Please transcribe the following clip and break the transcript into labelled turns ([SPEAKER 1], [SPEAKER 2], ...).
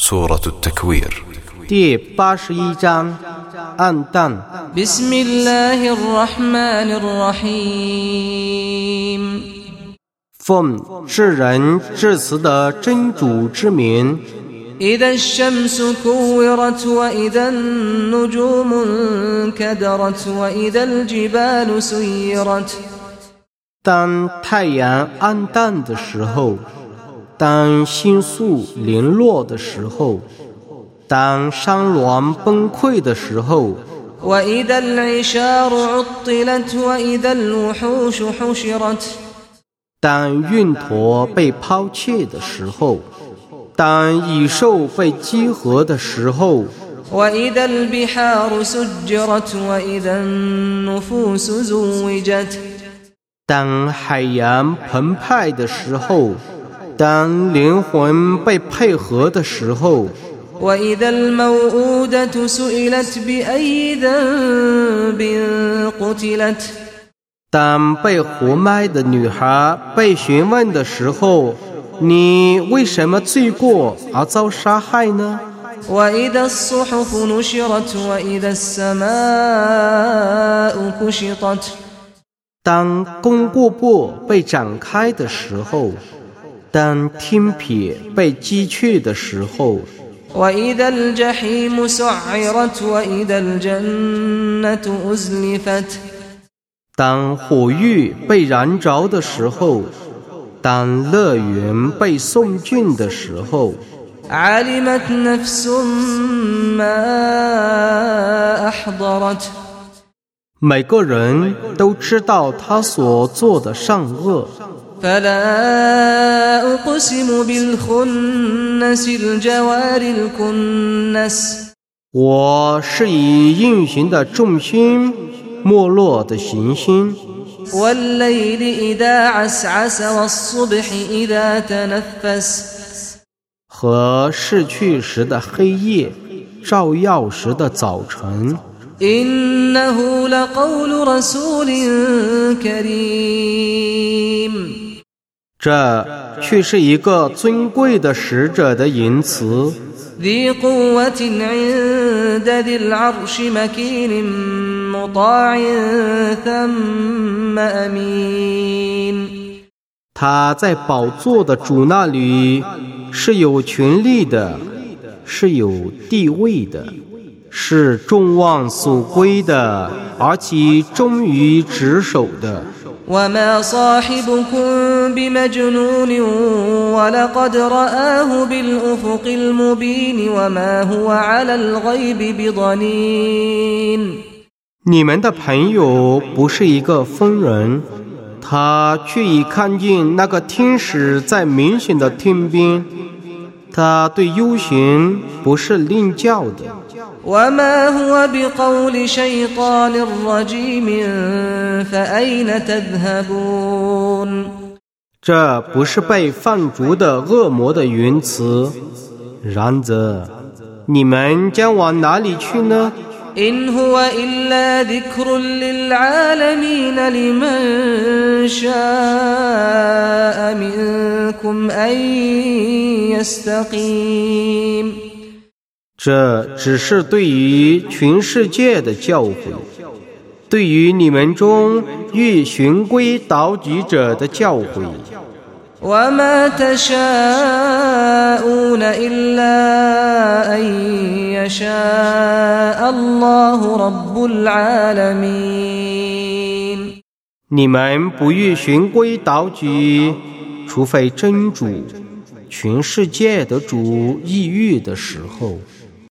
[SPEAKER 1] سورة التكوير
[SPEAKER 2] 第八十一章暗淡。
[SPEAKER 3] بسم الله الرحمن الرحيم
[SPEAKER 2] 奉至仁至慈的真主之名，
[SPEAKER 3] إذا الشمس كورت وإذا النجوم انكدرت وإذا الجبال سيرت
[SPEAKER 2] 当太阳暗淡的时候， 当星宿零落的时候，当山峦崩溃的时候，当运驼被抛弃的时候，当蚁兽被集合的时候，当海洋澎湃的时候。当灵魂被配合的时候，当被活埋的女孩被询问的时候，你为什么罪过而遭杀害呢？当功过簿被展开的时候。当天撇被击去的时候，
[SPEAKER 3] وإذا الجحيم سعرت وإذا الجنة أزلفت
[SPEAKER 2] 当火狱被燃着的时候，当乐园被送进的时候，
[SPEAKER 3] علمت نفس ما أحضرت
[SPEAKER 2] 每个人都知道他所做的善恶。
[SPEAKER 3] فلا أقسم بالخنس الجوار الكنس
[SPEAKER 2] 我是以运行的重心，没落的行星，
[SPEAKER 3] والليل إذا عسعس والصبح إذا تنفس
[SPEAKER 2] 和逝去时的黑夜，照耀时的早晨。
[SPEAKER 3] إنه لقول رسول كريم
[SPEAKER 2] 这却是一个尊贵的使者的言辞。他在宝座的主那里是有权利的是有地位的是众望所归的而且忠于职守的。
[SPEAKER 3] وما صاحبكم بمجنون ولقد رآه بالأفق المبين وما هو على الغيب بضنين
[SPEAKER 2] 你们的朋友不是一个疯人，他却已看见那个天使在明显的天边。他对幽玄不是另教的，
[SPEAKER 3] وما هو بقول شيطان رجيم فأين تذهبون
[SPEAKER 2] 这不是被放逐的恶魔的云辞然则你们将往哪里去呢？这只是对于全世界的教诲。对于你们中欲循规蹈矩者的教诲。
[SPEAKER 3] وما تشاءون إلا أن يشاء الله رب العالمين
[SPEAKER 2] 你们不欲循规蹈矩，除非真主、全世界的主抑郁的时候。